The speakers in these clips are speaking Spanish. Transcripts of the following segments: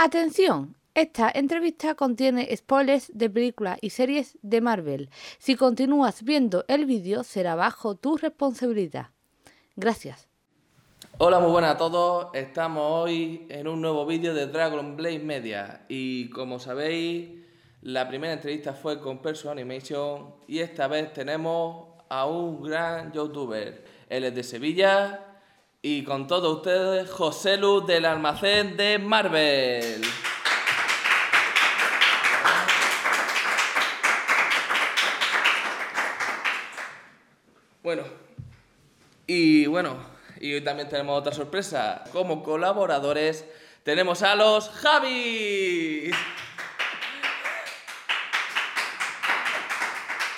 Atención, esta entrevista contiene spoilers de películas y series de Marvel. Si continúas viendo el vídeo será bajo tu responsabilidad. Gracias. Hola, muy buenas a todos. Estamos hoy en un nuevo vídeo de Dragon Blade Media y como sabéis, la primera entrevista fue con Perso Animation y esta vez tenemos a un gran youtuber. Él es de Sevilla y con todos ustedes José Luz del almacén de Marvel. Bueno, y bueno, y hoy también tenemos otra sorpresa. Como colaboradores tenemos a los Javis.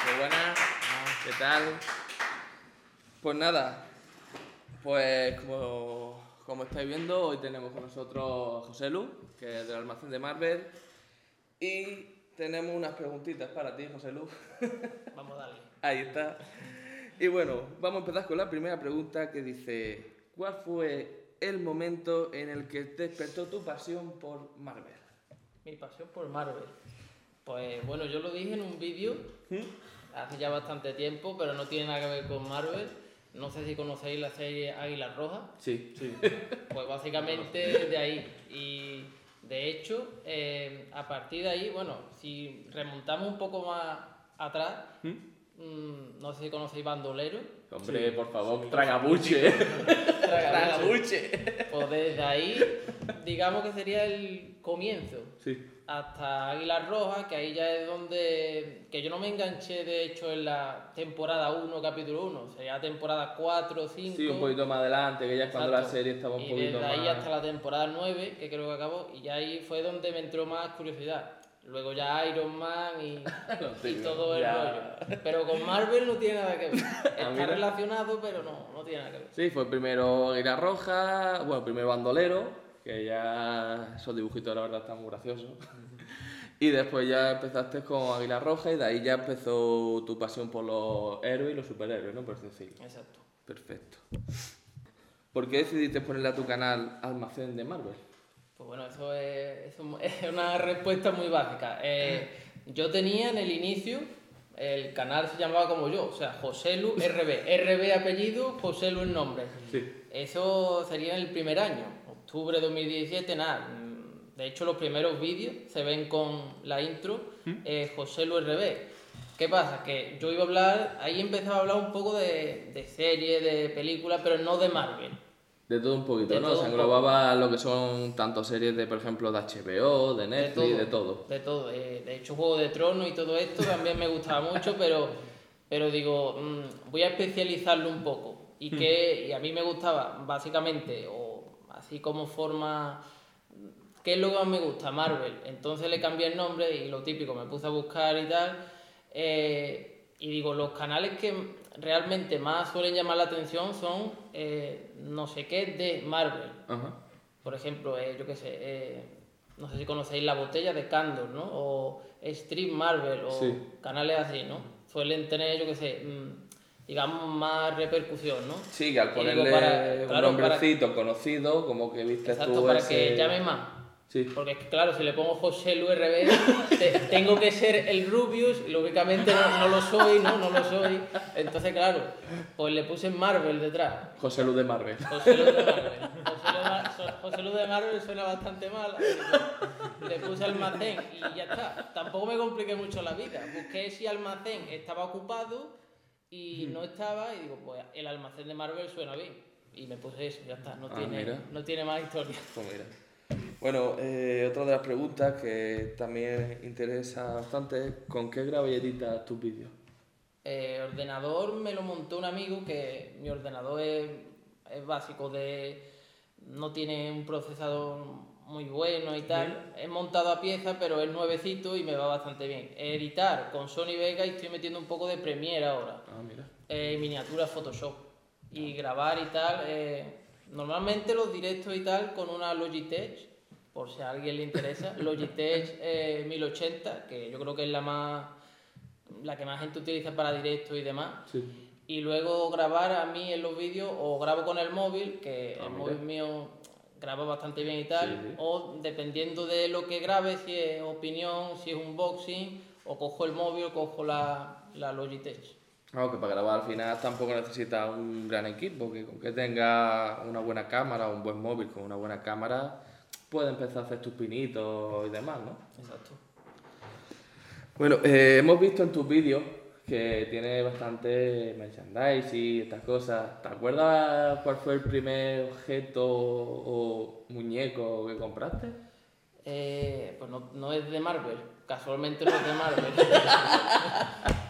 Muy buenas, ¿qué tal? Pues nada, pues como, como estáis viendo, hoy tenemos con nosotros a José Lu, que es del almacén de Marvel, y tenemos unas preguntitas para ti, José Lu. Vamos a darle. Ahí está. Y bueno, vamos a empezar con la primera pregunta que dice, ¿cuál fue el momento en el que despertó tu pasión por Marvel? Mi pasión por Marvel. Pues bueno, yo lo dije en un vídeo hace ya bastante tiempo, pero no tiene nada que ver con Marvel. No sé si conocéis la serie Águila Roja. Sí, sí. Pues básicamente de ahí. Y de hecho, eh, a partir de ahí, bueno, si remontamos un poco más atrás, mm, no sé si conocéis Bandolero. Hombre, por favor, tragabuche. Tragabuche. Pues desde ahí, digamos que sería el comienzo. Sí. Hasta Águilas Rojas, que ahí ya es donde. que yo no me enganché de hecho en la temporada 1, capítulo 1, sería temporada 4, 5. Sí, un poquito más adelante, que ya es cuando la serie estaba un y poquito desde ahí más... hasta la temporada 9, que creo que acabó, y ya ahí fue donde me entró más curiosidad. Luego ya Iron Man y, Lo y todo el ya. rollo. Pero con Marvel no tiene nada que ver. Está relacionado, pero no, no tiene nada que ver. Sí, fue primero Águila Roja, bueno, primero Bandolero, que ya esos dibujitos la verdad están muy graciosos. Y después ya empezaste con Águila Roja y de ahí ya empezó tu pasión por los héroes y los superhéroes, ¿no? Por así decirlo. Exacto. Perfecto. ¿Por qué decidiste ponerle a tu canal Almacén de Marvel? Pues bueno, eso es, eso es una respuesta muy básica. Eh, yo tenía en el inicio, el canal se llamaba como yo, o sea, Joselu RB. RB apellido, Joselu el nombre. Sí. Eso sería en el primer año, octubre de 2017, nada. mm, De hecho, los primeros vídeos se ven con la intro eh, Joselu RB. ¿Qué pasa? Que yo iba a hablar, ahí empezaba a hablar un poco de, de series, de películas, pero no de Marvel. De todo un poquito, De ¿no? todo Se englobaba lo que son tanto series de, por ejemplo, de HBO, de Netflix, de todo. De todo. eh, De hecho, Juego de Tronos y todo esto también me gustaba mucho, pero, pero digo, mm, voy a especializarlo un poco. Y, que, y a mí me gustaba, básicamente, o así como forma... ¿Qué es lo que más me gusta? Marvel. Entonces le cambié el nombre y lo típico, me puse a buscar y tal. eh, y digo, los canales que realmente más suelen llamar la atención son eh, no sé qué de Marvel. Ajá. Por ejemplo, eh, yo qué sé, no sé si conocéis la botella de Candor, ¿no? O Street Marvel, o Sí. canales así, ¿no? Suelen tener, yo qué sé, mm, digamos, más repercusión, ¿no? Sí, que al ponerle para- un claro, para- nombrecito conocido, como que viste Exacto, tú para ese... que llame más. Sí. Porque es que, claro, si le pongo José Lu RB, te- tengo que ser el Rubius, y lógicamente no, no lo soy, ¿no? No lo soy. Entonces, claro, pues le puse Marvel detrás. José Luz de Marvel. José Luz de Marvel. José Luz de Marvel suena bastante mal. Le puse almacén y ya está. Tampoco me compliqué mucho la vida. Busqué si almacén estaba ocupado y no estaba y digo, pues el almacén de Marvel suena bien. Y me puse eso, ya está. No, Ah, tiene, mira. no tiene más historia. Pues mira. Bueno, eh, otra de las preguntas que también interesa bastante es ¿con qué editas tus vídeos? Eh, ordenador me lo montó un amigo que mi ordenador es, es básico de no tiene un procesador muy bueno y tal. He montado a pieza, pero es nuevecito y me va bastante bien. Editar con Sony Vega y estoy metiendo un poco de Premiere ahora. Ah, mira. Eh, miniatura Photoshop. Y grabar y tal. eh, normalmente los directos y tal con una Logitech, por si a alguien le interesa. Logitech eh, 1080, que yo creo que es la más la que más gente utiliza para directos y demás. Sí. Y luego grabar a mí en los vídeos o grabo con el móvil, que Ah, el mira. móvil mío graba bastante bien y tal, Sí, sí. o dependiendo de lo que grabe, si es opinión, si es unboxing, o cojo el móvil o cojo la, la Logitech. Claro, que para grabar al final tampoco necesitas un gran equipo, que con que tenga una buena cámara o un buen móvil con una buena cámara, puedes empezar a hacer tus pinitos y demás, ¿no? Exacto. Bueno, eh, hemos visto en tus vídeos que tiene bastante merchandise y estas cosas. ¿Te acuerdas cuál fue el primer objeto o muñeco que compraste? Eh, pues no, no es de Marvel, casualmente no es de Marvel.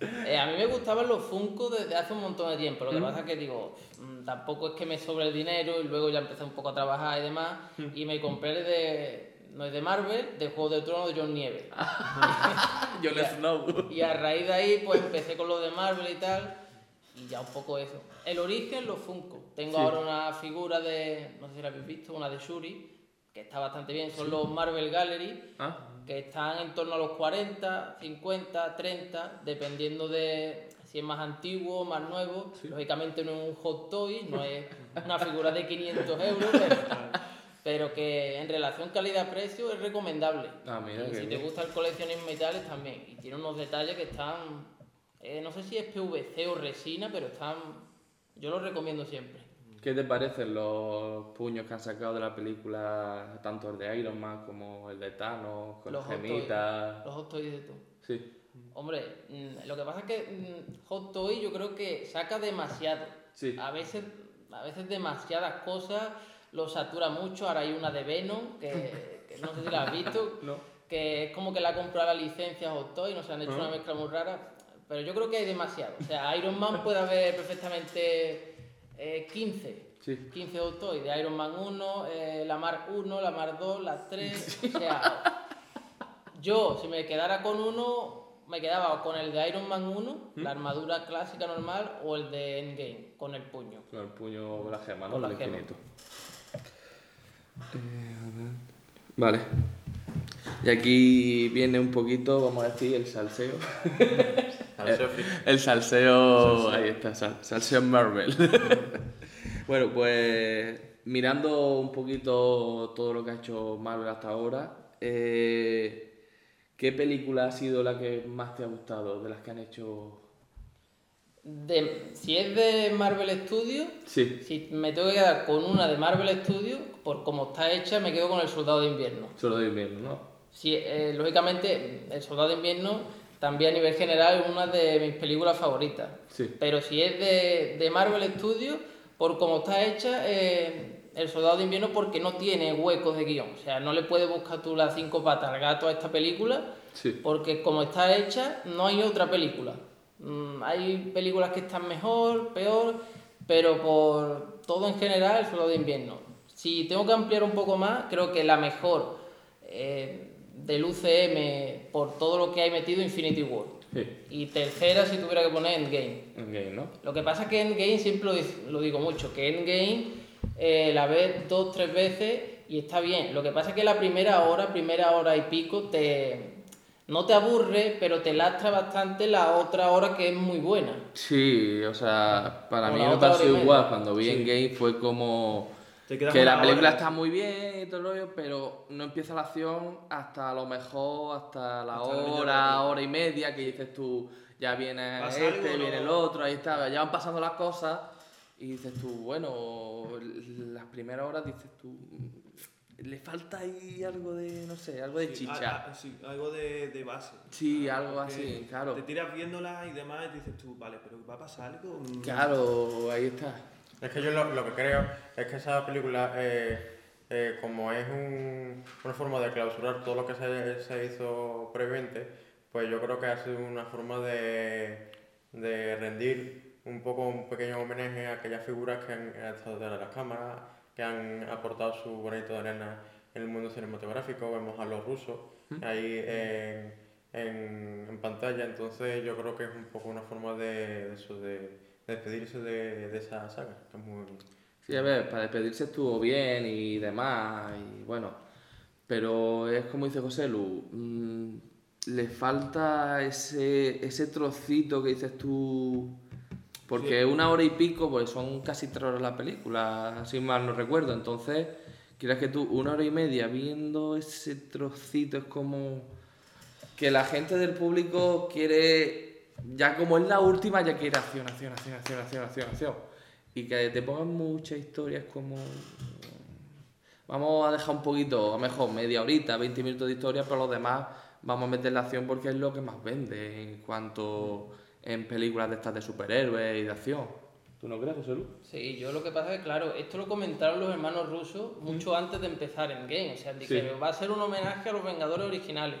Eh, a mí me gustaban los Funko desde hace un montón de tiempo, lo que pasa es que digo, mm, tampoco es que me sobre el dinero y luego ya empecé un poco a trabajar y demás, y me compré de, no es de Marvel, de Juego de Tronos de John Nieves. Ya. Snow. Y a raíz de ahí, pues empecé con lo de Marvel y tal, y ya un poco eso. El origen, los Funko. Tengo Sí. ahora una figura de, no sé si la habéis visto, una de Shuri, que está bastante bien, son los Marvel Gallery, Ah, que están en torno a los 40, 50, 30, dependiendo de si es más antiguo más nuevo. Lógicamente no es un hot toy, no es una figura de 500 euros, pero, pero que en relación calidad-precio es recomendable. Ah, mira, si te bien. gusta el coleccionismo y tales también. Y tiene unos detalles que están, eh, no sé si es PVC o resina, pero están, yo los recomiendo siempre. ¿Qué te parecen los puños que han sacado de la película, tanto el de Iron Man como el de Thanos, con Los gemitas? Los hot toys de todo. Sí, Hombre, mm, lo que pasa es que mm, Hot Toy yo creo que saca demasiado. Sí. A veces, a veces demasiadas cosas, lo satura mucho. Ahora hay una de Venom, que, que no sé si la has visto, No. que es como que la ha comprado la licencia Hot Toy, no se han hecho Ah. una mezcla muy rara. Pero yo creo que hay demasiado. O sea, Iron Man puede haber perfectamente eh, 15. Sí. 15 Hot Toys de Iron Man 1, eh, la Mark 1, la Mark 2, las 3. O sea, yo, si me quedara con uno, me quedaba con el de Iron Man 1, ¿Mm? la armadura clásica normal, o el de Endgame, con el puño. Con el puño con la gema, ¿no? Con la gema. infinito. Eh. Vale. Y aquí viene un poquito, vamos a decir, el salseo. Al selfie. El salseo, ahí está, sal- salseo Marvel. bueno, pues mirando un poquito todo lo que ha hecho Marvel hasta ahora, eh, ¿qué película ha sido la que más te ha gustado de las que han hecho? De, si es de Marvel Studios, Sí, si me tengo que quedar con una de Marvel Studios, por como está hecha, me quedo con el Soldado de Invierno. solo de invierno, ¿no? Sí, eh, lógicamente, El Soldado de Invierno también a nivel general es una de mis películas favoritas. Sí. Pero si es de, de Marvel Studios, por cómo está hecha, eh, El Soldado de Invierno porque no tiene huecos de guion. O sea, no le puedes buscar tú las cinco patas al gato a esta película, Sí. porque como está hecha, no hay otra película. Mm, hay películas que están mejor, peor, pero por todo en general, El Soldado de Invierno. Si tengo que ampliar un poco más, creo que la mejor eh, del UCM por todo lo que hay metido Infinity War. Sí. Y tercera, si tuviera que poner Endgame. Endgame, ¿no? Lo que pasa es que Endgame, siempre lo, lo digo mucho, que Endgame eh, la ves dos, tres veces y está bien. Lo que pasa es que la primera hora, primera hora y pico, te no te aburre, pero te lastra bastante la otra hora que es muy buena. Sí, o sea, para Como mí me pasó igual. Cuando vi Sí. Endgame fue como que la película hora. está muy bien y todo el rollo, pero no empieza la acción hasta a lo mejor hasta la Hasta hora, hora. hora y media que dices tú, ya viene ¿Pasa este, algo o viene no? el otro, ahí está, ya van pasando las cosas y dices tú, bueno, las primeras horas dices tú, le falta ahí algo de, no sé, algo de Sí, chicha. a- a- sí, algo de, de base. Sí, algo así, claro. Te tiras viéndola y demás y dices tú, vale, pero ¿va a pasar algo? Claro, ahí está. Es que yo lo, lo que creo es que esa película, eh, eh, como es un- una forma de clausurar todo lo que se, se hizo previamente, pues yo creo que ha sido una forma de, de rendir un poco un pequeño homenaje a aquellas figuras que han estado detrás de las cámaras, que han aportado su granito de arena en el mundo cinematográfico. Vemos a los rusos ahí en, en, en pantalla, entonces yo creo que es un poco una forma de, de eso, de, de despedirse de, de esa saga. que es muy, Sí, a ver, para despedirse estuvo bien y demás, y bueno, pero es como dice José Lu, mm, le falta ese, ese trocito que dices tú, porque una hora y pico, pues son casi tres horas la película, sin mal no recuerdo, entonces quieras que tú, una hora y media viendo ese trocito es como que la gente del público quiere, ya como es la última, ya quiere acción, acción, acción, acción, acción, acción, acción. Y que te pongan muchas historias como... Vamos a dejar un poquito, a lo mejor media horita, 20 minutos de historia, pero los demás vamos a meter la acción porque es lo que más vende en cuanto en películas de estas de superhéroes y de acción. ¿Tú no crees, José Lu? Sí, yo lo que pasa es que, claro, esto lo comentaron los hermanos rusos mucho antes de empezar en Game. O sea, dijeron, va a ser un homenaje a los Vengadores originales.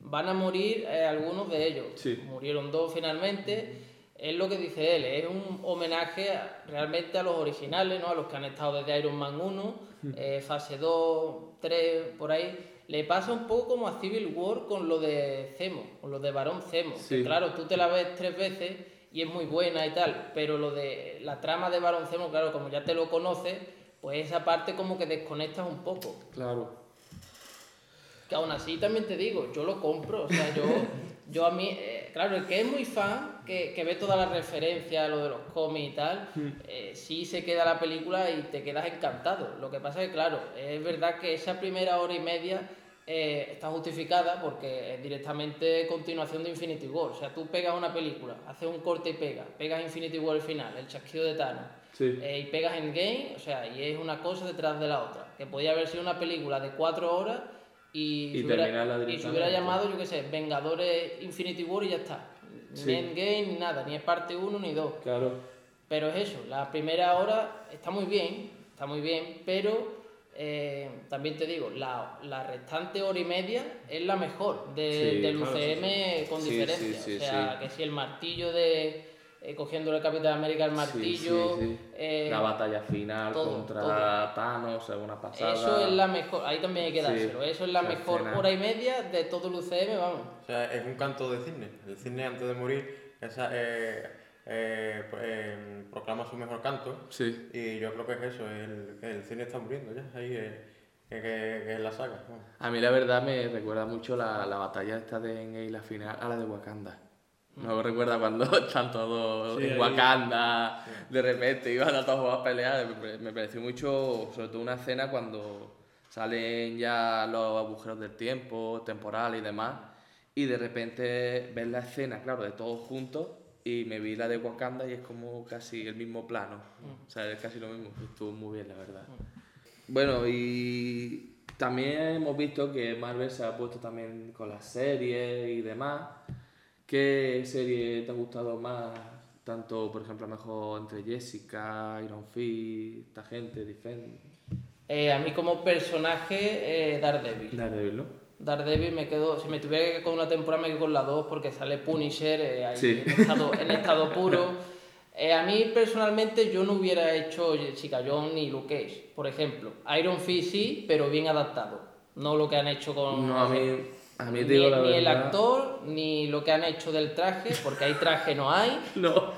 Van a morir eh, algunos de ellos. Sí. Murieron dos finalmente. Es lo que dice él, es un homenaje a- realmente a los originales, ¿no? A los que han estado desde Iron Man 1, eh, fase 2, 3, por ahí. Le pasa un poco como a Civil War con lo de Zemo, con lo de Barón Zemo. Sí. Que claro, tú te la ves tres veces y es muy buena y tal, pero lo de la trama de Barón Zemo, claro, como ya te lo conoces, pues esa parte como que desconectas un poco. Claro. Que aún así también te digo, yo lo compro, o sea, yo, yo a mí, eh, claro, el que es muy fan, que, que ve todas las referencias, lo de los cómics y tal, eh, sí se queda la película y te quedas encantado. Lo que pasa es que, claro, es verdad que esa primera hora y media eh, está justificada porque es directamente continuación de Infinity War. O sea, tú pegas una película, haces un corte y pega, pegas Infinity War al final, el chasquido de Thanos, Sí. eh, y pegas en game, o sea, y es una cosa detrás de la otra. Que podía haber sido una película de cuatro horas y, Y se hubiera, y se hubiera llamado, yo qué sé, Vengadores Infinity War y ya está. Sí. Ni Endgame ni nada, ni es parte 1 ni 2. Claro. Pero es eso, la primera hora está muy bien, está muy bien, pero eh, también te digo, la, la restante hora y media es la mejor de- Sí, del claro, sí, UCM con Sí, diferencia. sí, sí, o sea, sí. que si el martillo de. eh, cogiéndole el Capitán América el martillo. Sí, sí, sí. eh, la batalla final todo, contra Thanos es una pasada. Eso es la mejor, ahí también hay que Sí, dárselo. Eso es la mejor escena. hora y media de todo el UCM, vamos. O sea, es un canto de cine. El cine antes de morir esa, eh, eh, pro- proclama su mejor canto. Sí. Y yo creo que es eso, el, el cine está muriendo ya, ahí eh, que, que- es la saga. ¿no? A mí la verdad me recuerda mucho la, la batalla esta de Endgame, la final, a la de Wakanda. No me recuerda cuando están todos Sí, en ahí. Wakanda, de repente iban a todos a pelear. Me, me pareció mucho, sobre todo una escena cuando salen ya los agujeros del tiempo, temporal y demás, y de repente ves la escena, claro, de todos juntos, y me vi la de Wakanda y es como casi el mismo plano. O sea, es casi lo mismo. Estuvo muy bien, la verdad. Bueno, y también hemos visto que Marvel se ha puesto también con las series y demás. ¿Qué serie te ha gustado más? Tanto, por ejemplo, a lo mejor entre Jessica, Iron Fist, esta gente, Defend. Eh, a mí como personaje, eh, Daredevil. Daredevil, ¿no? Daredevil me quedo, si me tuviera que quedar con una temporada me quedo con la 2 porque sale Punisher eh, ahí Sí. en, estado, en estado puro. Eh, a mí personalmente yo no hubiera hecho Jessica Jones ni Luke Cage, por ejemplo. Iron Fist sí, pero bien adaptado. No lo que han hecho con... No, a mí, a mí te ni, digo la ni el actor, ni lo que han hecho del traje, porque hay traje no hay. No.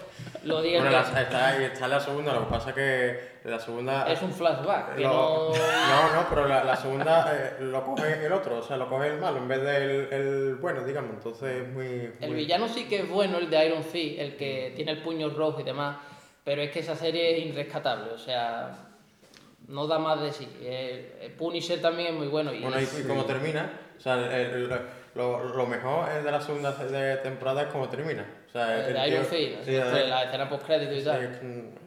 Lo Bueno, la- está, está la segunda, lo que pasa que la segunda... es un flashback, que lo- no... no, no, pero la, la segunda eh, lo coge el otro, o sea, lo coge el malo en vez del el bueno, digamos, entonces es muy... El villano sí que es bueno, el de Iron Fist, el que tiene el puño rojo y demás, pero es que esa serie es irrescatable, o sea, no da más de sí. El, el Punisher también es muy bueno. Y, Bueno, y, y cómo termina, o sea, el- el- lo, lo mejor es de la segunda de temporada es cómo termina. O sea, el Iron Fist, sí, eh, la escena post crédito y tal. es un-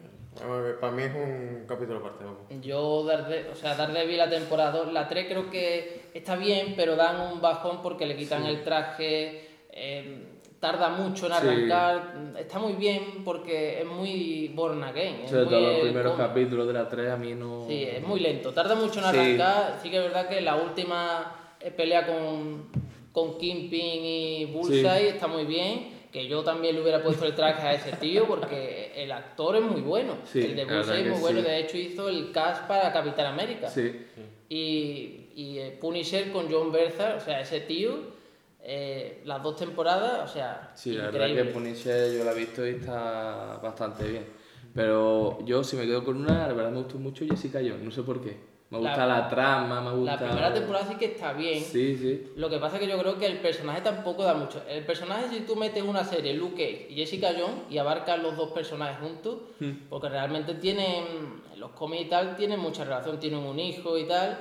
para mí es un capítulo aparte. Yo, Darde, o sea, Daredevil la temporada 2, la 3 creo que está bien, pero dan un bajón porque le quitan el traje, eh, tarda mucho en Sí. arrancar, está muy bien porque es muy born again. Sobre todo los primeros cómic. capítulos de la 3 a mí no... Sí, es muy lento, tarda mucho en Sí. arrancar. Sí, que es verdad que la última eh, pelea con, con Kingpin y Bullseye está muy bien. Que yo también le hubiera puesto el traje a ese tío porque el actor es muy bueno. Sí, el de Bullseye es muy bueno. sí. De hecho, hizo el cast para Capitán América. Sí. Y, y eh, Punisher con John Bertha, o sea, ese tío, eh, las dos temporadas, o sea, Sí, la increíble. verdad que Punisher yo la he visto y está bastante bien. Pero yo si me quedo con una, la verdad me gustó mucho Jessica Jones, no sé por qué. Me gusta la, trama, me gusta... La primera temporada sí que está bien. Sí, sí. Lo que pasa es que yo creo que el personaje tampoco da mucho. El personaje, si tú metes una serie, Luke Cage y Jessica Jones, y abarcas los dos personajes juntos, Hmm. porque realmente tienen, en los cómics y tal, tienen mucha relación, tienen un hijo y tal,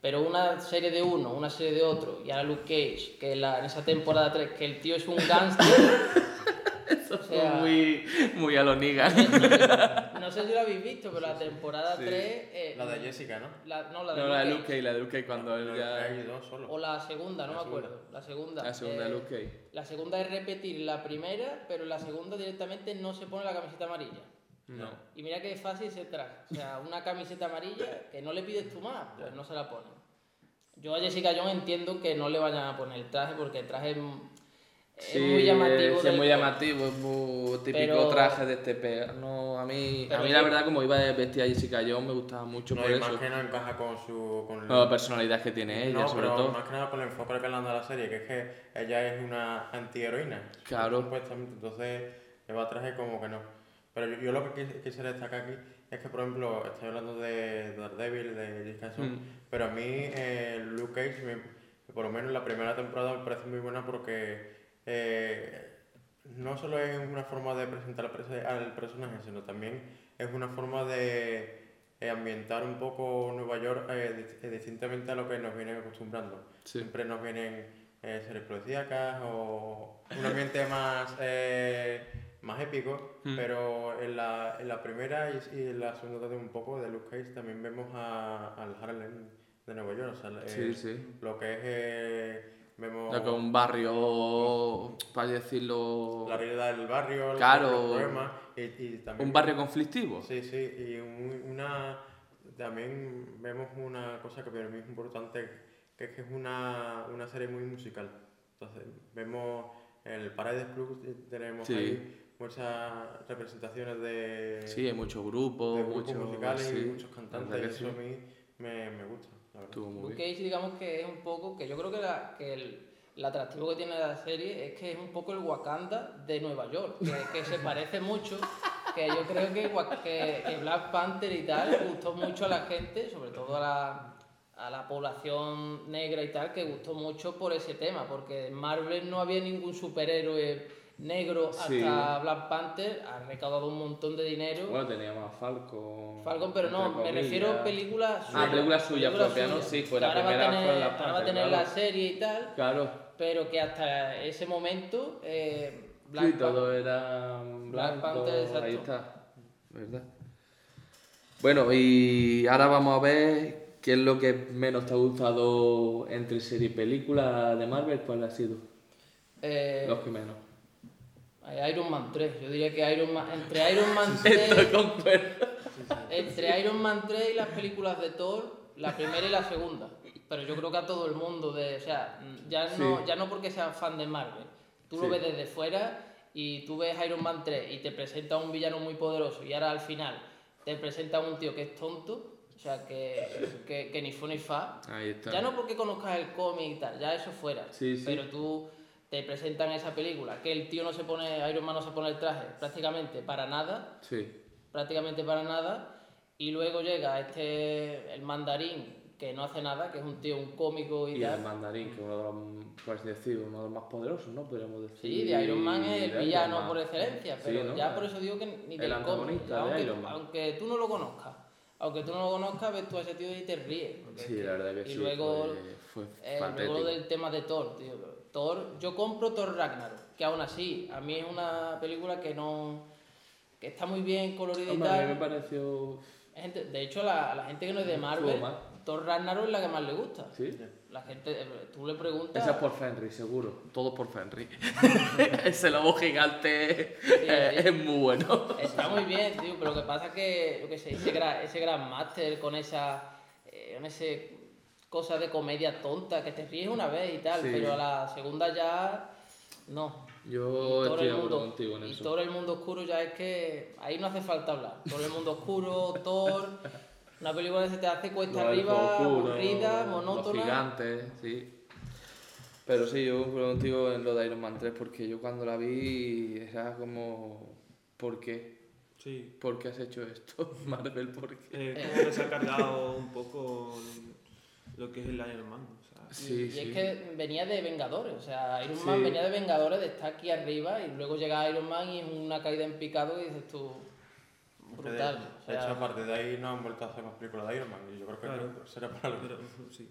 pero una serie de uno, una serie de otro, y ahora Luke Cage, que en, la- en esa temporada 3, que el tío es un gángster. o sea, muy, muy a lo no sé si lo habéis visto, pero la temporada 3. eh, La de Jessica, ¿no? la- no, la de No, la de Luke Luke Cage, la de Luke Cage cuando él No, ya... hay dos solo. O la segunda, no La me segunda. acuerdo. La segunda. La segunda de eh, Luke Cage. La segunda es repetir la primera, pero en la segunda directamente no se pone la camiseta amarilla. No. Y mira que fácil ese traje. O sea, una camiseta amarilla que no le pides tú más, pues no se la ponen. Yo a Jessica Jones entiendo que no le vayan a poner el traje porque el traje es, es Sí, muy llamativo. Es, del muy llamativo, es muy típico Pero- traje de este pega. No, a mí, a mí yo- la verdad, como iba vestida Jessica Jones, me gustaba mucho No, por y eso. más que no encaja con su... Con No, la personalidad que tiene ella, no, sobre pero todo. más que nada con el enfoque que le han dado a la serie, que es que ella es una antiheroína. Claro. Supuestamente, entonces le va a traje como que no. Pero yo, yo lo que quis- quisiera destacar aquí es que, por ejemplo, estoy hablando de Daredevil, de Jones, Mm. pero a mí eh, Luke Cage, me- por lo menos la primera temporada me parece muy buena porque eh, no solo es una forma de presentar al perso- al personaje, sino también es una forma de eh, ambientar un poco Nueva York eh, dis- eh, distintamente a lo que nos vienen acostumbrando. Sí. Siempre nos vienen eh, series policíacas o un ambiente más, eh, más épico, Mm. pero en la, en la primera y, y en la segunda un poco de Luke Cage también vemos a, al Harlem de Nueva York, o sea, eh, Sí, sí. lo que es, eh, vemos que un barrio, para decirlo, la realidad del barrio, Claro. los problemas y, y también un barrio conflictivo. Sí, sí, y un- una también vemos una cosa que para mí es importante, que es que es una, una serie muy musical. Entonces, vemos el Paradise Club, tenemos Sí. ahí muchas representaciones de, Sí, hay muchos grupos, de grupos muchos, musicales sí, y muchos cantantes, y eso a mí me, me gusta, la verdad. Luke. Cage, digamos que es un poco, que yo creo que, la- que el, el atractivo que tiene la serie es que es un poco el Wakanda de Nueva York, que, que se parece mucho, que yo creo que, que Black Panther y tal gustó mucho a la gente, sobre todo a la, a la población negra y tal, que gustó mucho por ese tema, porque en Marvel no había ningún superhéroe negro hasta Sí. Black Panther, ha recaudado un montón de dinero. Bueno, teníamos a Falcon. Falcon, pero no, me refiero a películas Ah, suyas. película suya películas propia, ¿no? suyas. Sí, fue Que la ahora va a primera tener- Ahora va a tener claro. la serie y tal, Claro. pero que hasta ese momento eh, Black sí, todo era Black Panther, exacto. ahí está, ¿verdad? Bueno, y ahora vamos a ver qué es lo que menos te ha gustado entre serie y película de Marvel, ¿cuál ha sido? eh, Los que menos. Hay Iron Man 3, yo diría que Iron Man, entre Iron Man 3, Estoy concuerdo. entre Iron Man 3 y las películas de Thor, la primera y la segunda. Pero yo creo que a todo el mundo, de, o sea, ya no, Sí. ya no porque seas fan de Marvel, tú lo ves desde fuera y tú ves Iron Man 3 y te presenta un villano muy poderoso y ahora al final te presenta un tío que es tonto, o sea, que, que, que ni fu ni fa. Ahí está. Ya no porque conozcas el cómic y tal, ya eso fuera. Sí, sí. Pero tú te presentan esa película, que el tío no se pone, Iron Man no se pone el traje prácticamente para nada, Sí. prácticamente para nada, y luego llega este, el mandarín, que no hace nada, que es un tío, un cómico y, Y tal. el mandarín, que es uno de los, por así decir, uno de los más poderosos, ¿no? Podríamos decir. Sí, de Iron Man es el villano Man. por excelencia, Sí, pero ¿no? ya por eso digo que ni El del cómic. Aunque, Iron Man. aunque tú no lo conozcas, aunque tú no lo conozcas, ves tú a ese tío y te ríes. Sí, la verdad que y sí. luego, fue, fue eh, luego del tema de Thor, tío. Thor, yo compro Thor Ragnarok, que aún así, a mí es una película que no. que está muy bien colorida y Hombre, a mí me tal. pareció. Gente- de hecho, la, la gente que no es de Marvel. Thor Ragnarok es la que más le gusta. Sí. La gente, eh, tú le preguntas. Esa es por Fenry, seguro. Todo por Fenry. Ese lobo gigante sí. es muy bueno. Está muy bien, tío, pero lo que pasa es que, yo qué sé, ese, gra- ese Grandmaster con esa, eh, con ese cosa de comedia tonta, que te ríes una vez y tal, Sí. pero a la segunda ya no. Yo Y todo estoy el de acuerdo mundo, contigo en y eso. todo el mundo oscuro ya es que ahí no hace falta hablar. Todo el mundo oscuro, Thor, una película que se te hace cuesta Los elfos arriba, oscuros, aburrida, Los monótona. gigantes, sí. Pero sí, yo concuerdo contigo en lo de Iron Man 3 porque yo cuando la vi era como... ¿Por qué? Sí. ¿Por qué has hecho esto, Marvel? ¿Por qué? Eh, como que se ha cargado un poco lo que es el Iron Man. o sea, Y- Sí, y, sí. es que venía de Vengadores, o sea, Iron Sí. Man venía de Vengadores, de estar aquí arriba y luego llega Iron Man y es una caída en picado y dices tú, de- brutal. De, sea, hecho, a partir de ahí no han vuelto a hacer más películas de Iron Man. Y yo creo que Claro. será para lo Pero, sí.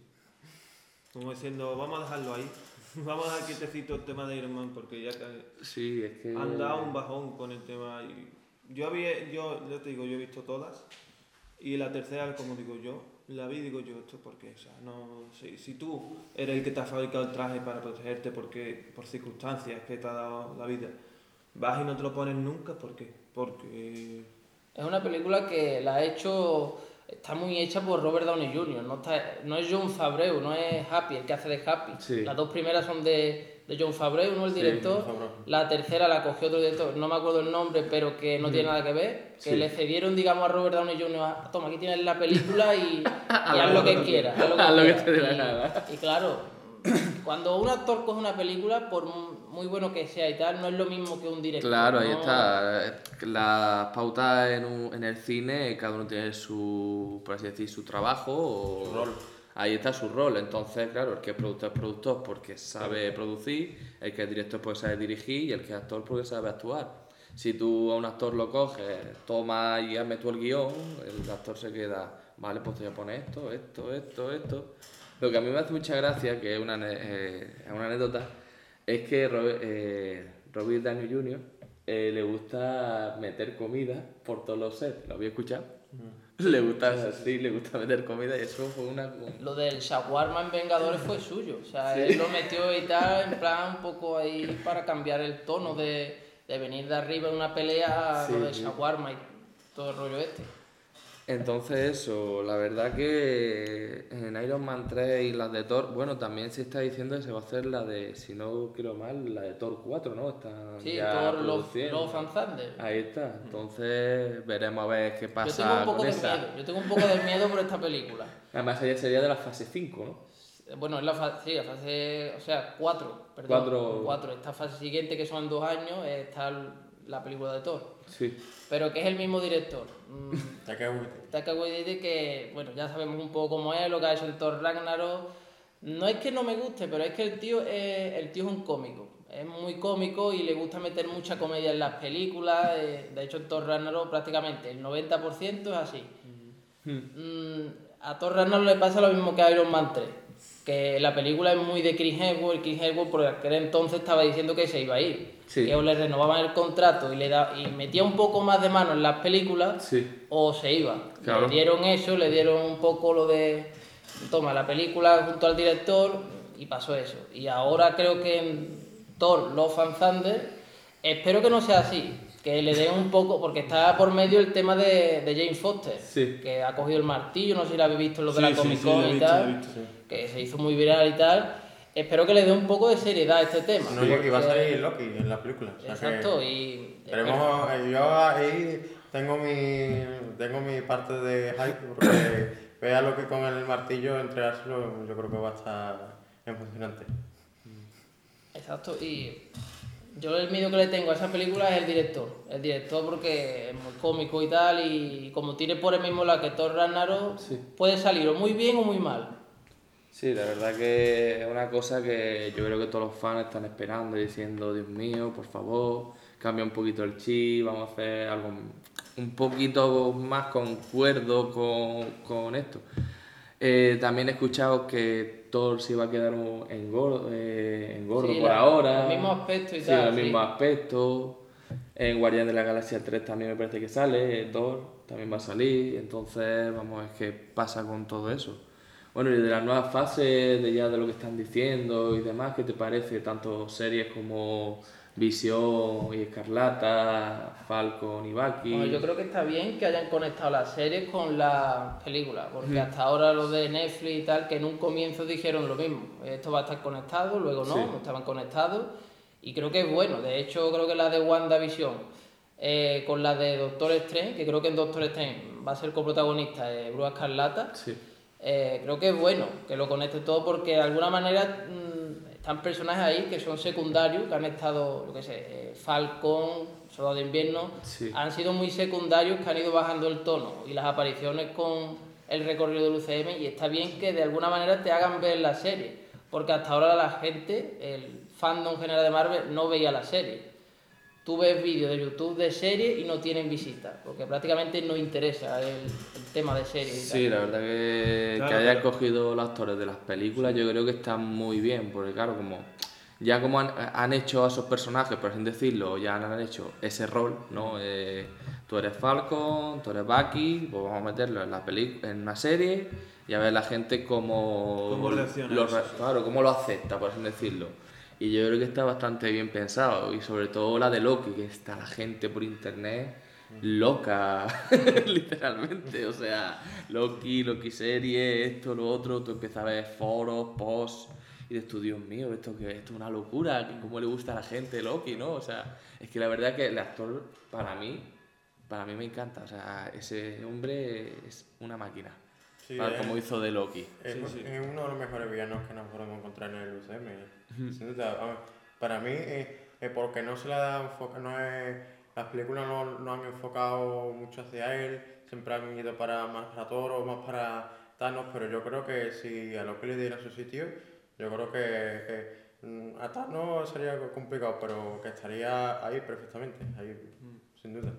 Como diciendo, vamos a dejarlo ahí. Vamos a dejar quietecito el tema de Iron Man porque ya Sí, es que... han dado un bajón con el tema. Y yo había, yo, te digo, yo he visto todas. Y la tercera, como digo yo, la vi y digo yo, esto porque, o sea, no, si, si tú eres el que te ha fabricado el traje para protegerte porque, por circunstancias que te ha dado la vida, vas y no te lo pones nunca, ¿por qué? Porque Es una película que la ha hecho, está muy hecha por Robert Downey Jr., no, está, no es John Favreau, no es Happy, el que hace de Happy. Sí. Las dos primeras son de, de John Favreau, no el director. La tercera la cogió otro director, no me acuerdo el nombre, pero que no tiene nada que ver. Que Sí. le cedieron, digamos, a Robert Downey Jr., "Ah, toma, aquí tienes la película y, y haz lo lo que quieras. Haz lo que, Haz lo que quieras". te dé la Y- gana. Y claro, cuando un actor coge una película, por muy bueno que sea y tal, no es lo mismo que un director. Claro, ahí está. Las pautas en, un- en el cine, cada uno tiene su, por así decir, su trabajo o Su rol. Ahí está su rol. Entonces, claro, el que es productor es productor porque sabe producir, el que es director porque sabe dirigir y el que es actor porque sabe actuar. Si tú a un actor lo coges, toma y hazme tú el guion, el actor se queda, vale, pues te voy a poner esto, esto, esto, esto. Lo que a mí me hace mucha gracia, que es una, eh, una anécdota, es que Robert, eh, Robert Downey Jr. eh, le gusta meter comida por todos los sets. ¿Lo había escuchado? Le gusta, sí, le gusta meter comida y eso fue una... Lo del shawarma en Vengadores fue suyo. O sea, él lo metió y tal, en plan un poco ahí para cambiar el tono de, de venir de arriba en una pelea a Sí, lo del shawarma y todo el rollo este. Entonces eso, la verdad que en Iron Man 3 y las de Thor, bueno, también se está diciendo que se va a hacer la de, si no quiero mal, la de Thor 4, ¿no? Están Sí, ya Thor Love, and Thunder. Ahí está, entonces veremos a ver qué Yo pasa tengo un poco con de esa. miedo, yo tengo un poco de miedo por esta película. Además ella sería de la fase 5, ¿no? Bueno, es la fase, sí, la fase, o sea, cuatro, perdón. Cuatro. Cuatro. Esta fase siguiente, que son dos años, está la película de Thor. Sí. Pero que es el mismo director. Mm, Waititi. Taika Waititi que, bueno, ya sabemos un poco cómo es, lo que ha hecho en Thor Ragnarok. No es que no me guste, pero es que el tío es, el tío es un cómico. Es muy cómico y le gusta meter mucha comedia en las películas. eh, De hecho, en Thor Ragnarok prácticamente el 90% es así. Mm, a Thor Ragnarok le pasa lo mismo que a Iron Man 3. Que la película es muy de Chris Hemsworth. Chris Hemsworth por aquel entonces estaba diciendo que se iba a ir. Sí. Que o le renovaban el contrato y le da, y metía un poco más de mano en las películas Sí. o se iba. Claro. Le dieron eso, le dieron un poco lo de, toma la película junto al director y pasó eso. Y ahora creo que en Thor, Love and Thunder, espero que no sea así, que le den un poco, porque está por medio el tema de, de James Foster, Sí. que ha cogido el martillo, no sé si lo habéis visto en lo de Sí, la sí, Comic sí, Con he y visto, tal, sí. que se hizo muy viral y tal. Espero que le dé un poco de seriedad a este tema. No, aquí va a porque- salir Loki en la película. o sea que Exacto, y Esperemos, yo ahí tengo mi, tengo mi parte de hype porque vea Loki con el martillo entregárselo, yo creo que va a estar emocionante. Exacto, y yo el miedo que le tengo a esa película es el director. El director porque es muy cómico y tal, y como tiene por el mismo lado que Thor Ragnarok, Sí. puede salir o muy bien o muy mal. Sí, la verdad que es una cosa que yo creo que todos los fans están esperando y diciendo, Dios mío, por favor, cambia un poquito el chip, vamos a hacer algo un poquito más concuerdo con, con esto. Eh, también he escuchado que Thor se iba a quedar en gordo, eh, en gordo Sí, por la- ahora. el mismo aspecto y sí, tal, el sí. mismo aspecto. En Guardián de la Galaxia 3 también me parece que sale, Thor también va a salir, entonces vamos a ver qué pasa con todo eso. Bueno, y de las nuevas fases, de ya de lo que están diciendo y demás, ¿qué te parece? Tanto series como Visión y Escarlata, Falcon y Bucky. Bueno, yo creo que está bien que hayan conectado las series con las películas, porque hasta ahora lo de Netflix y tal, que en un comienzo dijeron lo mismo, esto va a estar conectado, luego no, Sí. no estaban conectados, y creo que es bueno, de hecho creo que la de WandaVision eh, con la de Doctor Strange, que creo que en Doctor Strange va a ser coprotagonista de Bruja Escarlata, Sí. Eh, creo que es bueno que lo conecte todo porque de alguna manera mm, están personajes ahí que son secundarios, que han estado, yo qué sé, eh, Falcon, Soldado de Invierno, Sí. han sido muy secundarios que han ido bajando el tono y las apariciones con el recorrido del UCM y está bien que de alguna manera te hagan ver la serie, porque hasta ahora la gente, el fandom general de Marvel, no veía la serie. Tú ves vídeos de YouTube de serie y no tienen visitas, porque prácticamente no interesa el, el tema de serie. y Sí, la verdad que, Claro, que hayan pero- cogido los actores de las películas yo creo que está muy bien, porque claro, como ya como han, han hecho a esos personajes, por así decirlo, ya han hecho ese rol, ¿no? Eh, tú eres Falcon, tú eres Bucky, pues vamos a meterlo en la peli en una serie y a ver la gente cómo, Cómo reacciona lo claro, cómo lo acepta, por así decirlo. Y yo creo que está bastante bien pensado, y sobre todo la de Loki, que está la gente por internet loca, literalmente. O sea, Loki, Loki serie, esto, lo otro, tú empiezas a ver foros, posts, y dices tú, Dios mío, esto que esto es una locura, cómo le gusta a la gente Loki, ¿no? O sea, es que la verdad que el actor, para mí, para mí me encanta. O sea, ese hombre es una máquina. Sí, para- es- como hizo de Loki. Es, Sí, sí. es uno de los mejores villanos que nos podemos encontrar en el UCM. Sin duda, para mí, eh, eh, porque no se le da enfoque, no es, las películas no, no han enfocado mucho hacia él, siempre han ido para más para Thor o más para Thanos, pero yo creo que si a lo que le diera su sitio, yo creo que, que, mm, a Thanos sería complicado, pero que estaría ahí perfectamente, ahí, sin duda.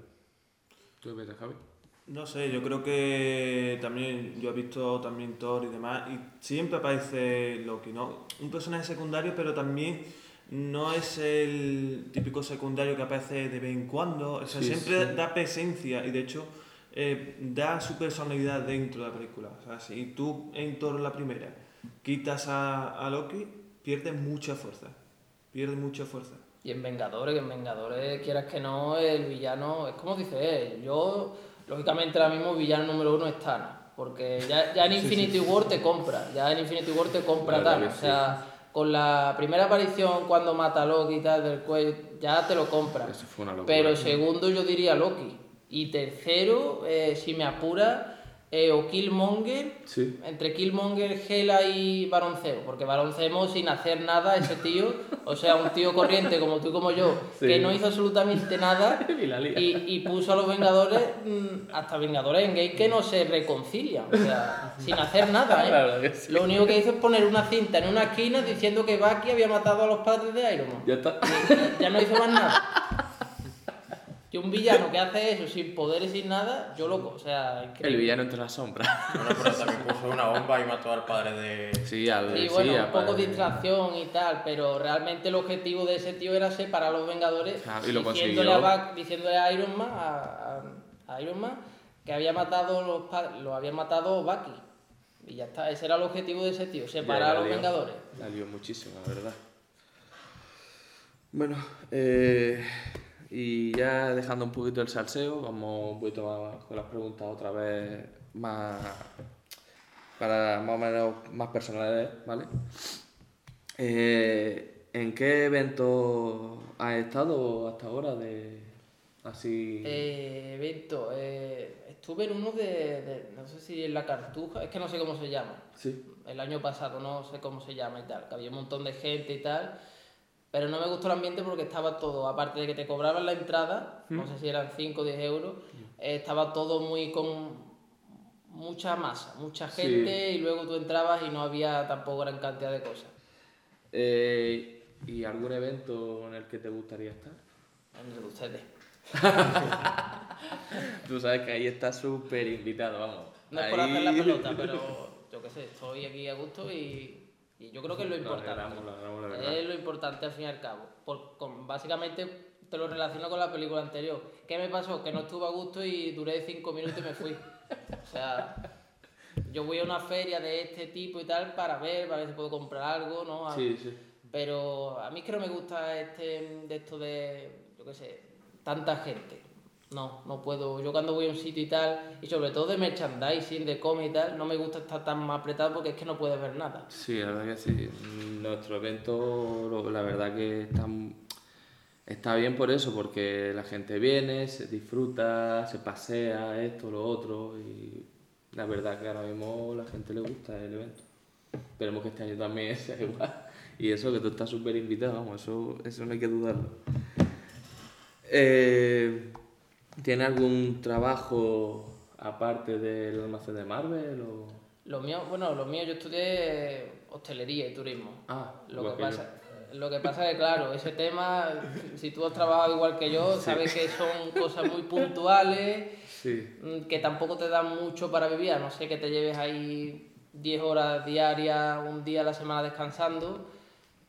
¿Tú qué piensas, Javi? No sé, yo creo que también, yo he visto también Thor y demás, y siempre aparece Loki, ¿no? Un personaje secundario, pero también no es el típico secundario que aparece de vez en cuando, o sea, Sí, siempre sí. da presencia y de hecho eh, da su personalidad dentro de la película. O sea, si tú en Thor la primera quitas a, a Loki, pierde mucha fuerza, pierde mucha fuerza. Y en Vengadores, que en Vengadores, quieras que no, el villano, es como dice él, yo, lógicamente ahora mismo villano número uno es Thanos, porque ya, ya en Infinity War te compra, ya en Infinity War te compra Thanos, o sea, con la primera aparición cuando mata a Loki y tal del cuello, ya te lo compra. Eso fue una locura. Pero segundo yo diría Loki, y tercero, eh, si me apura, eh, o Killmonger, Sí. entre Killmonger, Hela y Baronceo, porque Baronceo sin hacer nada, ese tío, o sea, un tío corriente como tú y como yo, Sí. que no hizo absolutamente nada Y puso a los Vengadores, mm, hasta Vengadores en Gay, que no se reconcilian, o sea, sin hacer nada, ¿eh? Sí. Lo único que hizo es poner una cinta en una esquina diciendo que Bucky había matado a los padres de Iron Man. Ya está. Y ya no hizo más nada. Y un villano que hace eso sin poder y sin nada, yo loco, o sea, El villano entre las sombras. Bueno, pero también puso una bomba y mató al padre de... Sí, al Sí, sí, bueno, al un poco padre. distracción y tal, pero realmente el objetivo de ese tío era separar a los Vengadores Claro, y lo diciéndole, a. Buck- diciéndole a Iron Man, a, a- a Iron Man que había matado los pa- lo había matado Bucky. Y ya está, ese era el objetivo de ese tío, separar Ya, a los lió. Vengadores. La lió muchísimo, la verdad. Bueno, eh, y ya dejando un poquito el salseo, vamos un poquito más con las preguntas otra vez más para más o menos más personales, ¿vale? Eh, ¿En qué evento has estado hasta ahora de así? Eh, evento, eh, estuve en uno de, de- no sé si en la Cartuja, es que no sé cómo se llama. Sí. el año pasado, no sé cómo se llama y tal, que había un montón de gente y tal, pero no me gustó el ambiente porque estaba todo, aparte de que te cobraban la entrada, no sé si eran 5 o 10 euros, eh, estaba todo muy con mucha masa, mucha Sí. gente y luego tú entrabas y no había tampoco gran cantidad de cosas. Eh, ¿Y algún evento en el que te gustaría estar? En el de ustedes. Tú sabes que ahí está súper invitado, vamos. No es por hacer la pelota, pero yo qué sé, estoy aquí a gusto y, y yo creo que es lo importante. Es lo importante al fin y al cabo. Por, con- básicamente te lo relaciono con la película anterior. ¿Qué me pasó? Que no estuve a gusto y duré cinco minutos y me fui. O sea, yo voy a una feria de este tipo y tal para ver, para ver si puedo comprar algo, ¿no? A- Sí, sí. Pero a mí es que no me gusta este, de esto de, yo qué sé, tanta gente. No, no puedo. Yo cuando voy a un sitio y tal, y sobre todo de merchandising, de cómic y tal, no me gusta estar tan apretado porque es que no puedes ver nada. Sí, la verdad que sí. Nuestro evento, la verdad que está, está bien por eso, porque la gente viene, se disfruta, se pasea, esto, lo otro, y la verdad que ahora mismo la gente le gusta el evento. Esperemos que este año también sea igual. Y eso, que tú estás súper invitado, vamos, eso, eso no hay que dudarlo. Eh, ¿Tiene algún trabajo aparte del almacén de Marvel? O... Lo mío, bueno, lo mío yo estudié hostelería y turismo. Ah, Lo que, pasa, lo que pasa es que, claro, ese tema, si tú has trabajado igual que yo, sabes que son cosas muy puntuales, Sí, mm, que tampoco te dan mucho para vivir, a no sé que te lleves ahí 10 horas diarias, un día a la semana descansando.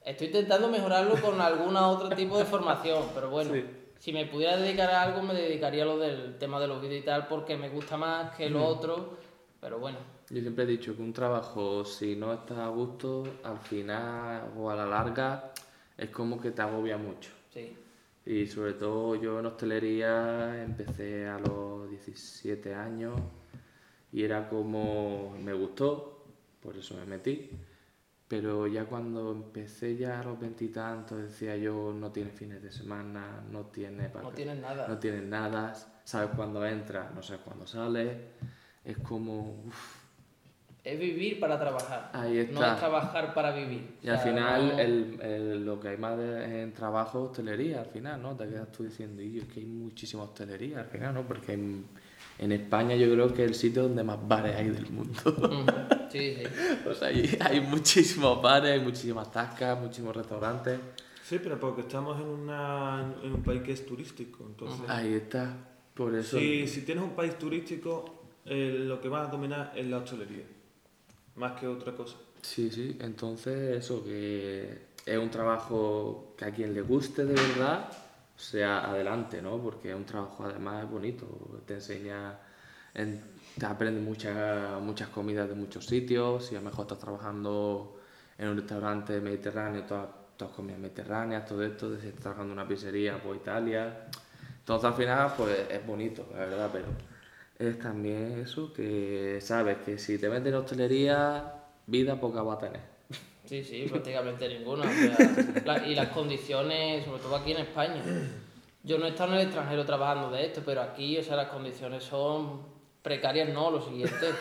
Estoy intentando mejorarlo con algún otro tipo de formación, pero bueno, Sí. Si me pudiera dedicar a algo, me dedicaría a lo del tema de los vídeos y tal, porque me gusta más que lo otro, pero bueno. Yo siempre he dicho que un trabajo, si no estás a gusto, al final o a la larga, es como que te agobia mucho. Sí. Y sobre todo yo en hostelería empecé a los 17 años y era como me gustó, por eso me metí. Pero ya cuando empecé ya a los veintitantos decía yo no tiene fines de semana, no tiene No tienes nada. no tienes nada, sabes cuándo entras, no sabes cuándo sales. Es como uf, Es vivir para trabajar. Ahí No está. es trabajar para vivir. Y O al final, no- el, el- lo que hay más de- en trabajo es hostelería, al final, ¿no? Te quedas tú diciendo, y es que hay muchísima hostelería, al final, ¿no? Porque en, en España yo creo que es el sitio donde más bares hay del mundo. Sí, sí. o sea, hay, hay muchísimos bares, hay muchísimas tascas, muchísimos restaurantes. Sí, pero porque estamos en, una, en un país que es turístico. Entonces, Ahí está, por eso. si, si tienes un país turístico, eh, lo que vas a dominar es la hostelería. Más que otra cosa. Sí, sí, entonces eso, que es un trabajo que a quien le guste de verdad, sea adelante, ¿no? Porque es un trabajo además bonito, te enseña, en- te aprendes muchas, muchas comidas de muchos sitios, si a lo mejor estás trabajando en un restaurante mediterráneo, todas, todas comidas mediterráneas, todo esto, si estás trabajando en una pizzería, pues Italia. Entonces al final, pues es bonito, la verdad, pero es también eso, que sabes que si te metes en hostelería, vida poca va a tener. Sí, sí, prácticamente ninguna. o sea, la- y las condiciones, sobre todo aquí en España. Yo no he estado en el extranjero trabajando de esto, pero aquí, o sea, las condiciones son precarias, no, lo siguiente.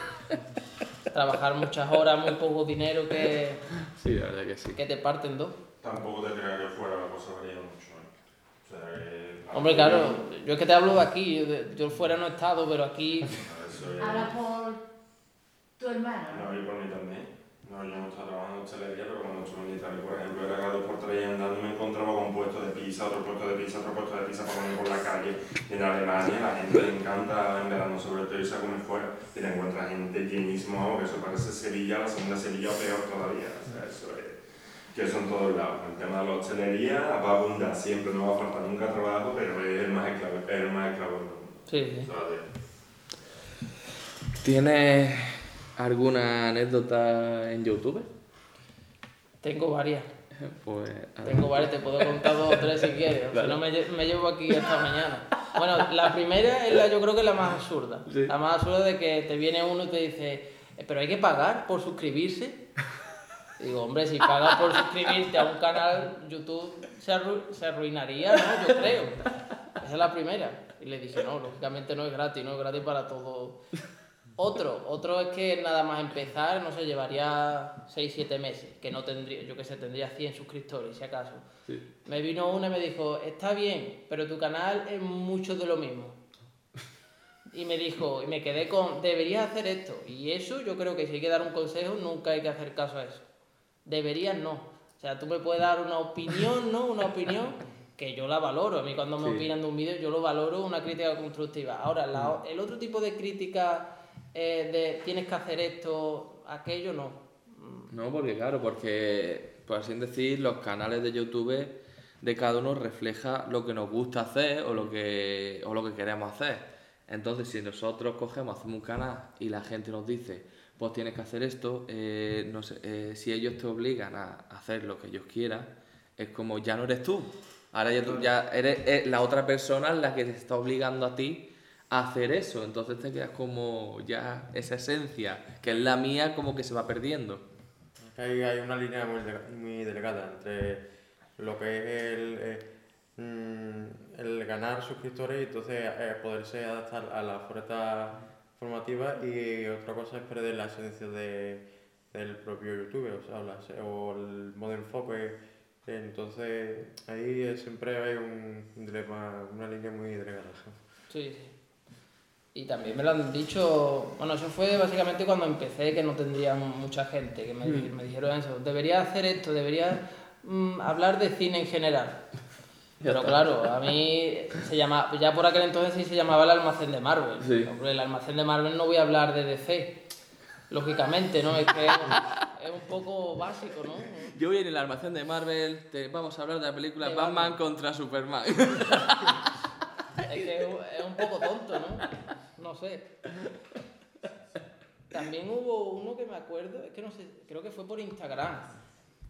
Trabajar muchas horas, muy poco dinero que, Sí, la verdad que sí. que te parten dos. Tampoco te creas que fuera la cosa varía mucho. ¿eh? O sea, que- Hombre, claro, yo es que te hablo de aquí, yo, de- yo fuera no he estado, pero aquí Habla por tu hermano, ¿no? No, y por mí también. No, yo no estaba trabajando en hostelería, pero cuando estuve en Italia, por ejemplo, era cada dos por tres y andando me encontraba con puestos de pizza, otro puesto de pizza, otro puesto de pizza para comer por la calle. En Alemania la gente le encanta en verano sobre todo irse a comer fuera. Y te encuentras gente llenísima, que eso parece Sevilla, la segunda Sevilla o peor todavía. O sea, eso es... Que eso en todos lados. El tema de la hostelería va a abundar siempre, no va a faltar nunca trabajo, pero es el más esclavo, es el más esclavo del mundo. sí. ¿Tienes alguna anécdota en YouTube? tengo varias. Pues Tengo varias, te puedo contar dos o tres si quieres. Si no, me, me llevo aquí hasta mañana. Bueno, la primera es la, yo creo que es la más absurda. Sí. La más absurda de que te viene uno y te dice, "Eh, pero hay que pagar por suscribirse. Digo, hombre, si pagas por suscribirte a un canal, YouTube se, arru- se arruinaría, ¿no? Yo creo. Esa es la primera. Y le dije, no, lógicamente no es gratis, no es gratis para todo. Otro, otro es que nada más empezar, no sé, llevaría 6-7 meses, que no tendría, yo que sé, tendría 100 suscriptores, si acaso. Sí. Me vino una y me dijo, está bien, pero tu canal es mucho de lo mismo. Y me dijo, y me quedé con, deberías hacer esto. Y eso yo creo que si hay que dar un consejo, nunca hay que hacer caso a eso. Deberías no. O sea, tú me puedes dar una opinión, ¿no? Una opinión que yo la valoro. A mí cuando me Sí. opinan de un vídeo, yo lo valoro una crítica constructiva. Ahora, la el otro tipo de crítica eh, de tienes que hacer esto, aquello, no. No, porque claro, porque por así decir, los canales de YouTube de cada uno refleja lo que nos gusta hacer o lo que, o lo que queremos hacer. Entonces, si nosotros cogemos, hacemos un canal y la gente nos dice, pues tienes que hacer esto, eh, no sé, eh, si ellos te obligan a hacer lo que ellos quieran, es como ya no eres tú. Ahora ya, tú, ya eres eh, la otra persona la que te está obligando a ti hacer eso. Entonces te quedas como ya esa esencia, que es la mía, como que se va perdiendo. Hay, hay una línea muy, muy delgada entre lo que es el, eh, mm, el ganar suscriptores y entonces eh, poderse adaptar a la oferta formativa y otra cosa es perder la esencia de, del propio YouTube, o sea, la se- o el modo enfoque. Entonces, ahí siempre hay un dilema, una línea muy delgada. Sí, sí. Y también me lo han dicho, bueno, eso fue básicamente cuando empecé, que no tendría mucha gente, que me, Hmm. me dijeron eso, deberías hacer esto, deberías mm, hablar de cine en general. Pero claro, a mí se llama, ya por aquel entonces sí se llamaba el almacén de Marvel. Sí. El almacén de Marvel no voy a hablar de DC, lógicamente, ¿no? Es que es un poco básico, ¿no? Yo hoy en el almacén de Marvel te vamos a hablar de la película De Batman, Batman. contra Superman. Es que es un poco tonto, ¿no? No sé. También hubo uno que me acuerdo, es que no sé, creo que fue por Instagram,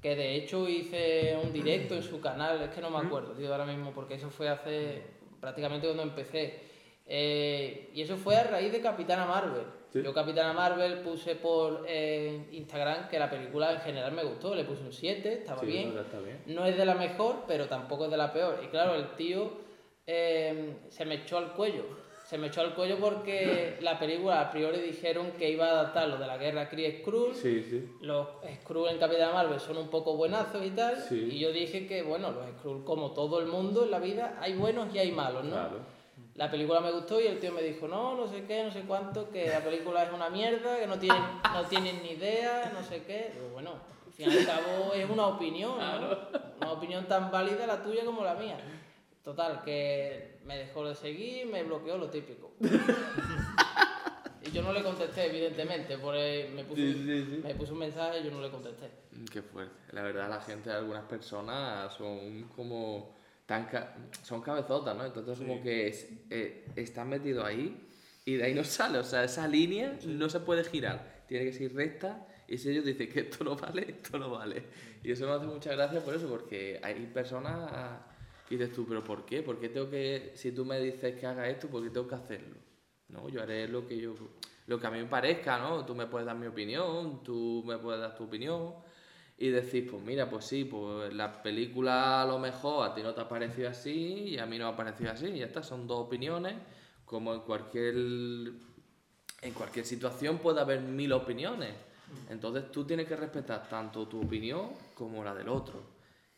que de hecho hice un directo en su canal, es que no me acuerdo, tío, ahora mismo, porque eso fue hace prácticamente cuando empecé. Eh, y eso fue a raíz de Capitana Marvel. Sí. Yo Capitana Marvel puse por eh, Instagram que la película en general me gustó, le puse un 7, estaba Sí, bien. no, está bien. No es de la mejor, pero tampoco es de la peor. Y claro, el tío eh, se me echó al cuello. Se me echó al cuello porque la película a priori dijeron que iba a adaptar lo de la guerra Kree Skrull. Sí, sí. Los Skrull en Capitán Marvel son un poco buenazos y tal. Sí. Y yo dije que, bueno, los Skrull, como todo el mundo en la vida, hay buenos y hay malos, ¿no? Claro. La película me gustó y el tío me dijo, no, no sé qué, no sé cuánto, que la película es una mierda, que no tienen, no tienen ni idea, no sé qué. Digo, bueno, al fin y al cabo es una opinión, ¿no? Una opinión tan válida la tuya como la mía. Total, que me dejó de seguir, me bloqueó lo típico. y yo no le contesté, evidentemente, por me, puso, Sí, sí, sí. me puso un mensaje y yo no le contesté. Mm, Qué fuerte. La verdad, la gente, algunas personas son como tan ca- son cabezotas, ¿no? Entonces como que es- eh, están metidos ahí y de ahí no sale. O sea, esa línea no se puede girar. Tiene que ser recta y si ellos dicen que esto no vale, esto no vale. Y eso me hace mucha gracia por eso, porque hay personas y dices tú, pero ¿por qué? ¿Por qué tengo que, si tú me dices que haga esto, ¿por qué tengo que hacerlo? No, yo haré lo que yo, lo que a mí me parezca, ¿no? Tú me puedes dar mi opinión, tú me puedes dar tu opinión y decir, pues mira, pues sí, pues la película a lo mejor a ti no te ha parecido así y a mí no me ha parecido así. Y ya está, son dos opiniones, como en cualquier en cualquier situación puede haber mil opiniones. Entonces tú tienes que respetar tanto tu opinión como la del otro.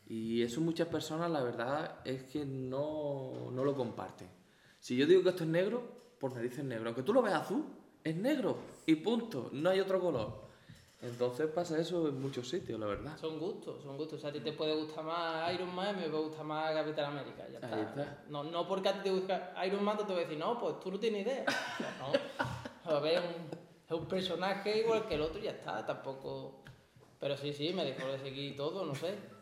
Y eso muchas personas, la verdad, es que no, no lo comparten. Si yo digo que esto es negro, pues me dicen negro. Aunque tú lo veas azul, es negro. Y punto. No hay otro color. Entonces pasa eso en muchos sitios, la verdad. Son gustos, son gustos. O sea, a ti te puede gustar más Iron Man, me puede gustar más Capitán América. Ya está. Ahí está. No, no porque a ti te gusta Iron Man te voy a decir, no, pues tú no tienes idea. O sea, no. A ver, es un, un personaje igual que el otro y ya está. Tampoco. Pero sí, sí, me dejó de seguir todo, no sé.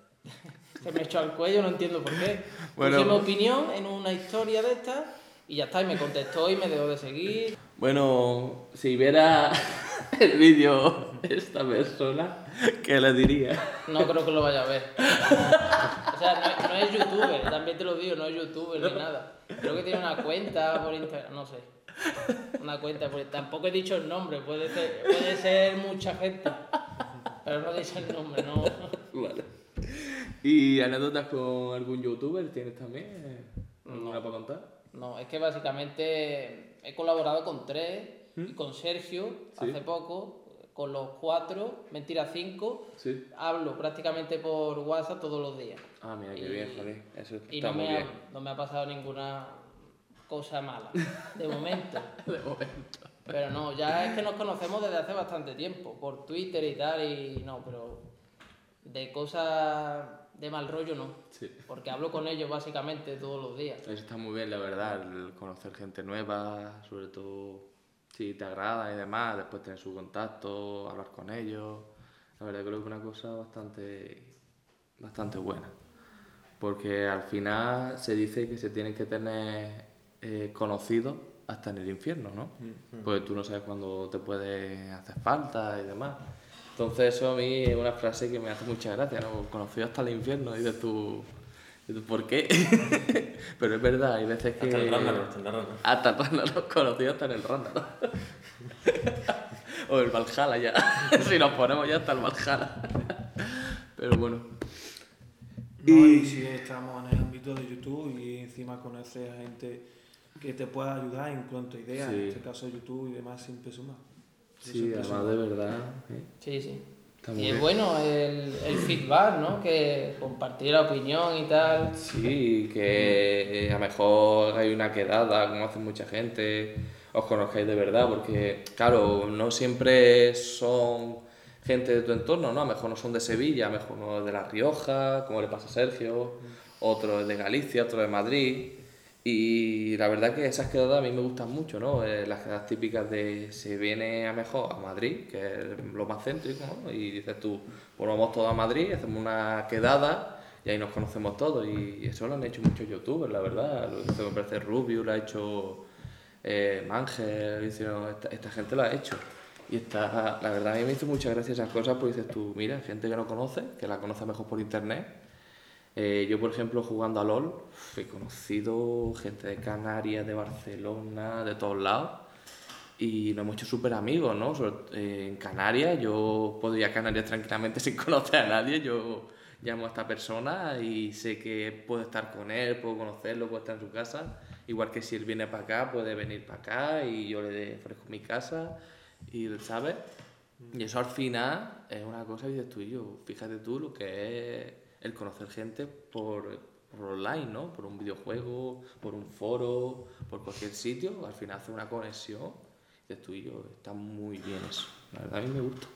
Se me echó al cuello, no entiendo por qué. Bueno. Puse mi opinión en una historia de esta y ya está. Y me contestó y me dejó de seguir. Bueno, si viera el vídeo esta persona, ¿qué le diría? No creo que lo vaya a ver. O sea, no, es- no es youtuber, también te lo digo, no es youtuber ni nada. Creo que tiene una cuenta por Instagram, no sé. Una cuenta por Tampoco he dicho el nombre, puede ser, puede ser mucha gente. Pero no he dicho el nombre, no. Vale. ¿Y anécdotas con algún youtuber tienes también? ¿Alguna para contar? No, es que básicamente he colaborado con tres y con Sergio Sí. hace poco, con los cuatro, mentira, cinco. Sí. Hablo prácticamente por WhatsApp todos los días. Ah, mira, qué Y- bien, joder. Eso Y está no muy me, ha, no me ha pasado ninguna cosa mala, de momento. De momento. Pero no, ya es que nos conocemos desde hace bastante tiempo, por Twitter y tal, y no, pero de cosas de mal rollo no. Sí. Porque hablo con ellos básicamente todos los días. Eso está muy bien, la verdad, el conocer gente nueva, sobre todo si te agrada y demás, después tener su contacto, hablar con ellos. La verdad creo que es una cosa bastante, bastante buena. Porque al final se dice que se tienen que tener eh, conocidos hasta en el infierno, ¿no? Pues tú no sabes cuándo te puede hacer falta y demás. Entonces eso a mí es una frase que me hace mucha gracia, ¿no? Conocido hasta el infierno, dices tú, ¿por qué? Pero es verdad, hay veces que... Hasta el Rándalo, hasta el Rándalo. Hasta el Rándalo, conocido hasta en el Rándalo. o el Valhalla ya, si nos ponemos ya hasta el Valhalla. Pero bueno. No, y si estamos en el ámbito de YouTube y encima conoces a gente que te pueda ayudar en cuanto a ideas, Sí. en este caso YouTube y demás, siempre suma. Sí, además de verdad. ¿eh? Sí, sí. Está Y es bueno el, el feedback, ¿no? Que compartir la opinión y tal. Sí, que a lo mejor hay una quedada, como hace mucha gente, os conozcáis de verdad, porque claro, no siempre son gente de tu entorno, ¿no? A lo mejor no son de Sevilla, a lo mejor no de La Rioja, como le pasa a Sergio, otro es de Galicia, otro de Madrid. Y la verdad que esas quedadas a mí me gustan mucho, ¿no? Eh, las quedadas típicas de se viene a mejor a Madrid, que es lo más céntrico, ¿no? Y dices tú, pues vamos todos a Madrid, hacemos una quedada y ahí nos conocemos todos. Y eso lo han hecho muchos youtubers, la verdad. Lo hizo, me parece Rubio, lo ha hecho eh, Mangel, esta, esta gente lo ha hecho. Y está, la verdad a mí me hizo muchas gracias esas cosas, porque dices tú, mira, gente que no conoce, que la conoce mejor por internet. Eh, yo, por ejemplo, jugando a LOL, he conocido gente de Canarias, de Barcelona, de todos lados. Y nos hemos hecho súper amigos, ¿no? Sobre- eh, en Canarias, yo puedo ir a Canarias tranquilamente sin conocer a nadie. Yo llamo a esta persona y sé que puedo estar con él, puedo conocerlo, puedo estar en su casa. Igual que si él viene para acá, puede venir para acá y yo le ofrezco mi casa. Y, ¿sabes? Y eso al final es una cosa que dices tú y yo. Fíjate tú lo que es el conocer gente por, por online, ¿no? Por un videojuego, por un foro, por cualquier sitio. Al final hace una conexión. Dices tú y yo. Está muy bien eso. La verdad a mí me gusta.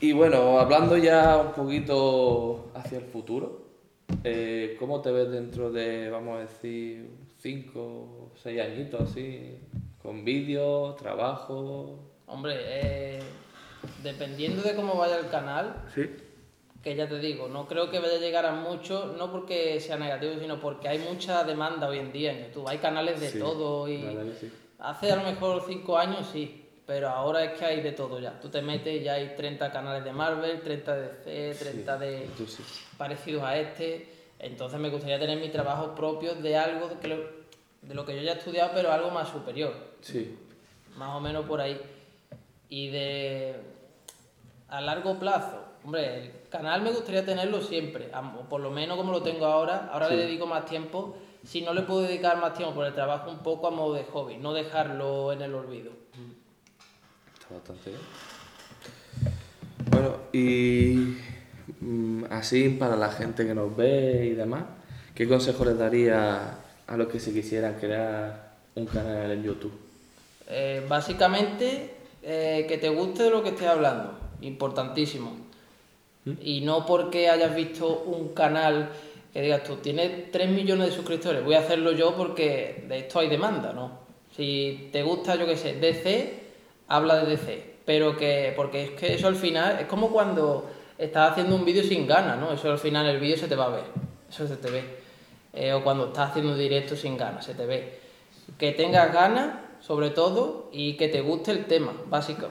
Y bueno, hablando ya un poquito hacia el futuro, eh, ¿cómo te ves dentro de, vamos a decir, cinco o seis añitos así? Con vídeos, trabajo. Hombre, eh, dependiendo de cómo vaya el canal, Sí. Que ya te digo, no creo que vaya a llegar a mucho, no porque sea negativo, sino porque hay mucha demanda hoy en día en YouTube. Hay canales de Sí, todo y verdad sí. hace a lo mejor 5 años sí, pero ahora es que hay de todo ya. Tú te metes y ya hay 30 canales de Marvel, 30 de DC, 30 de parecidos a este. Entonces me gustaría tener mi trabajo propio de algo de, que lo, de lo que yo ya he estudiado, pero algo más superior Sí. más o menos por ahí. Y de a largo plazo, hombre, el canal me gustaría tenerlo siempre, o por lo menos como lo tengo ahora. Ahora le dedico más tiempo. Si no le puedo dedicar más tiempo por el trabajo, un poco a modo de hobby, no dejarlo en el olvido. Está bastante bien. Bueno, y mm, así para la gente que nos ve y demás, ¿qué consejo les daría a los que se quisieran crear un canal en YouTube? Eh, básicamente, eh, que te guste de lo que estés hablando, importantísimo. Y no porque hayas visto un canal que digas tú, tienes 3 millones de suscriptores, voy a hacerlo yo porque de esto hay demanda, ¿no? Si te gusta, yo qué sé, DC, habla de DC. Pero que, porque es que eso al final, es como cuando estás haciendo un vídeo sin ganas, ¿no? Eso al final el vídeo se te va a ver, eso se te ve. Eh, o cuando estás haciendo un directo sin ganas, se te ve. Que tengas ganas, sobre todo, y que te guste el tema, básica,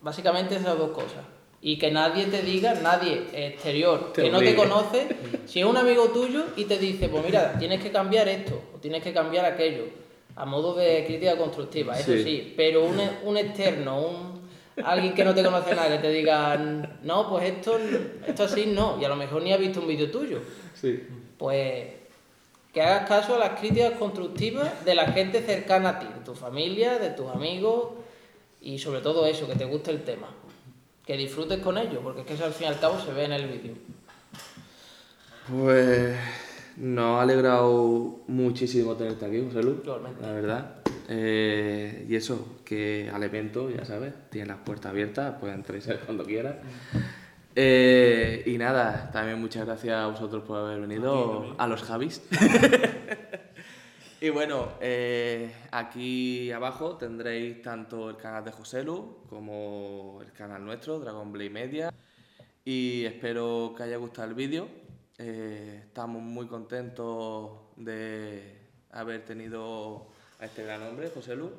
básicamente esas dos cosas. Y que nadie te diga, nadie exterior, Te que no te conoce, si es un amigo tuyo y te dice, pues mira, tienes que cambiar esto, o tienes que cambiar aquello, a modo de crítica constructiva, eso Sí. sí, pero un, un externo, un, alguien que no te conoce nada, que te diga, no, pues esto, esto así no, y a lo mejor ni ha visto un vídeo tuyo, Sí. pues que hagas caso a las críticas constructivas de la gente cercana a ti, de tu familia, de tus amigos y sobre todo eso, que te guste el tema. Que disfrutes con ello, porque es que eso al fin y al cabo se ve en el vídeo. Pues nos ha alegrado muchísimo tenerte aquí, José Luis, la verdad. Eh, y eso, que al evento, ya sabes, tienes las puertas abiertas, puedes entrar cuando quieras. Eh, y nada, también muchas gracias a vosotros por haber venido, a los Javis. y bueno, eh, aquí abajo tendréis tanto el canal de José Lu como el canal nuestro, Dragon Blade Media. Y espero que haya gustado el vídeo. Eh, estamos muy contentos de haber tenido a este gran hombre, José Lu.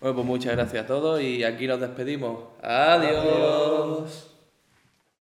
Bueno, pues muchas gracias a todos y aquí nos despedimos. Adiós.